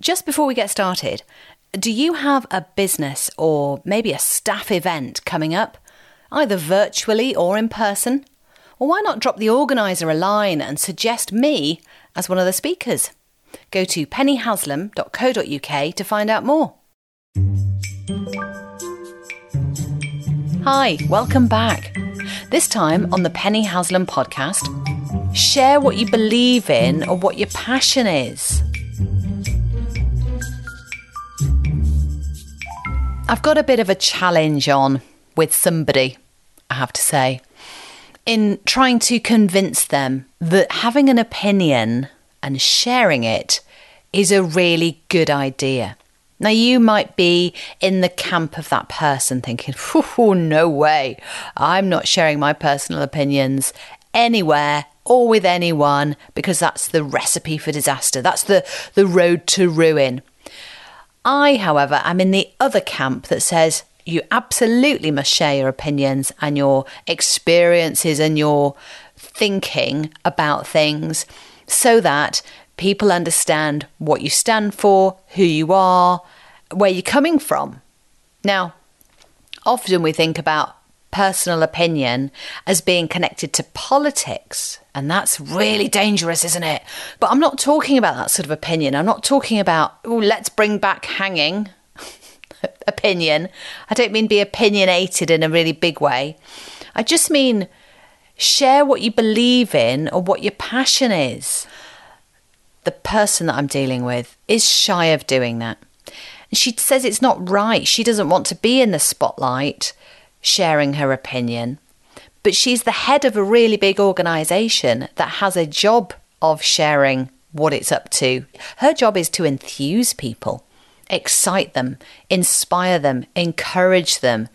Just before we get started, do you have a business or maybe a staff event coming up, either virtually or in person? Well, why not drop the organiser a line and suggest me as one of the speakers? Go to pennyhaslam.co.uk to find out more. Hi, welcome back. This time on the Penny Haslam podcast, share what you believe in or what your passion is. I've got a bit of a challenge on with somebody, I have to say, in trying to convince them that having an opinion and sharing it is a really good idea. Now, you might be in the camp of that person thinking, no way, I'm not sharing my personal opinions anywhere or with anyone because that's the recipe for disaster. That's the, the road to ruin. I, however, am in the other camp that says you absolutely must share your opinions and your experiences and your thinking about things so that people understand what you stand for, who you are, where you're coming from. Now, often we think about personal opinion as being connected to politics. And that's really dangerous, isn't it? But I'm not talking about that sort of opinion. I'm not talking about, oh, let's bring back hanging opinion. I don't mean be opinionated in a really big way. I just mean share what you believe in or what your passion is. The person that I'm dealing with is shy of doing that. She says it's not right. She doesn't want to be in the spotlight sharing her opinion. But she's the head of a really big organisation that has a job of sharing what it's up to. Her job is to enthuse people, excite them, inspire them, encourage them,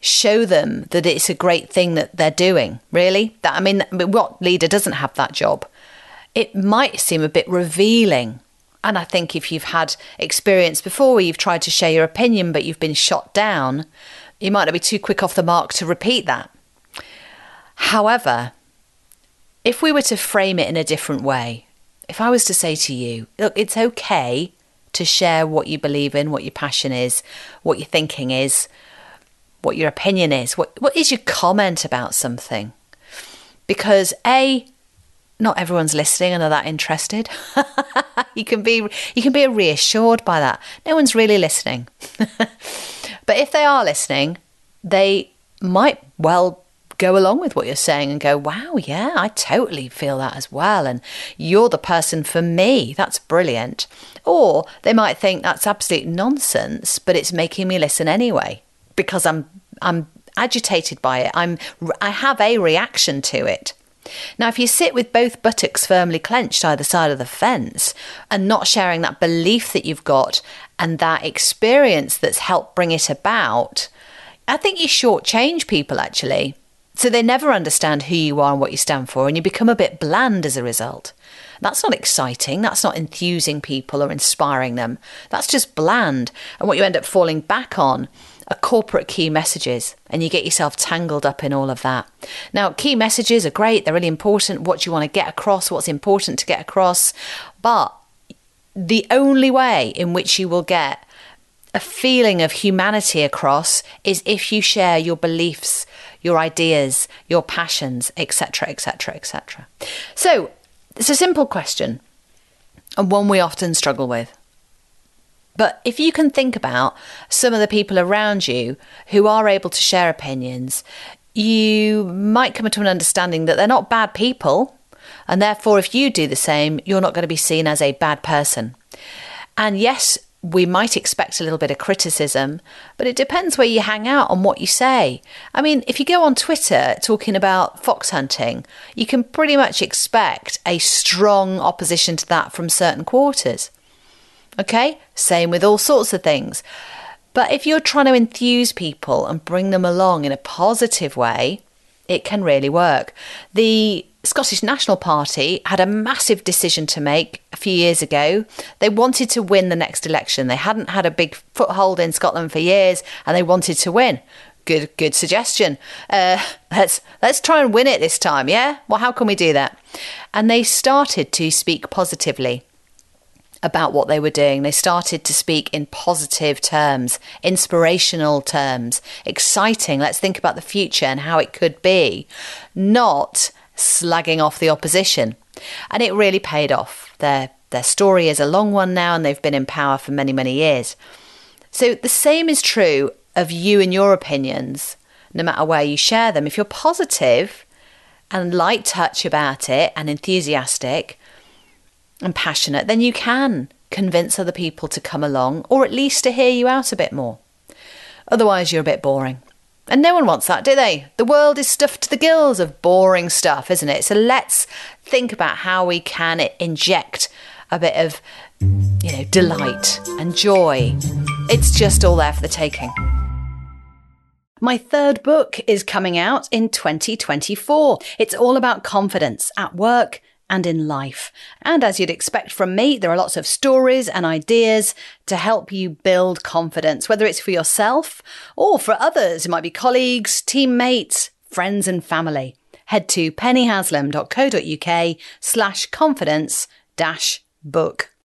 show them that it's a great thing that they're doing. Really? That I mean, what leader doesn't have that job? It might seem a bit revealing. And I think if you've had experience before where you've tried to share your opinion but you've been shot down, you might not be too quick off the mark to repeat that. However, if we were to frame it in a different way, if I was to say to you, look, it's okay to share what you believe in, what your passion is, what your thinking is, what your opinion is, what, what is your comment about something? Because A, not everyone's listening and are that interested. you can be you can be reassured by that. No one's really listening. but if they are listening, they might well go along with what you're saying and go, wow, yeah, I totally feel that as well. And you're the person for me. That's brilliant. Or they might think that's absolute nonsense, but it's making me listen anyway because I'm, I'm agitated by it. I'm, I have a reaction to it. Now, if you sit with both buttocks firmly clenched either side of the fence and not sharing that belief that you've got and that experience that's helped bring it about, I think you shortchange people actually. So they never understand who you are and what you stand for, and you become a bit bland as a result. That's not exciting. That's not enthusing people or inspiring them. That's just bland. And what you end up falling back on are corporate key messages, and you get yourself tangled up in all of that. Now, key messages are great, they're really important. What you want to get across, what's important to get across. But the only way in which you will get a feeling of humanity across is if you share your beliefs, your ideas, your passions, etc., etc., etc. So, it's a simple question and one we often struggle with. But if you can think about some of the people around you who are able to share opinions, you might come to an understanding that they're not bad people. And therefore, if you do the same, you're not going to be seen as a bad person. And yes, we might expect a little bit of criticism, but it depends where you hang out on what you say. I mean, if you go on Twitter talking about fox hunting, you can pretty much expect a strong opposition to that from certain quarters. Okay? Same with all sorts of things. But if you're trying to enthuse people and bring them along in a positive way, it can really work. The Scottish National Party had a massive decision to make a few years ago. They wanted to win the next election. They hadn't had a big foothold in Scotland for years and they wanted to win. Good good suggestion. Uh, let's let's try and win it this time, yeah? Well, how can we do that? And they started to speak positively about what they were doing. They started to speak in positive terms, inspirational terms, exciting. Let's think about the future and how it could be, not slagging off the opposition. And it really paid off. Their their story is a long one now and they've been in power for many, many years. So the same is true of you and your opinions, no matter where you share them. If you're positive and light touch about it and enthusiastic and passionate, then you can convince other people to come along or at least to hear you out a bit more. Otherwise, you're a bit boring. And no one wants that, do they? The world is stuffed to the gills of boring stuff, isn't it? So let's think about how we can inject a bit of, you know, delight and joy. It's just all there for the taking. My third book is coming out in 2024. It's all about confidence at work and in life. And as you'd expect from me, there are lots of stories and ideas to help you build confidence, whether it's for yourself or for others. It might be colleagues, teammates, friends and family. Head to pennyhaslam.co.uk slash confidence dash book.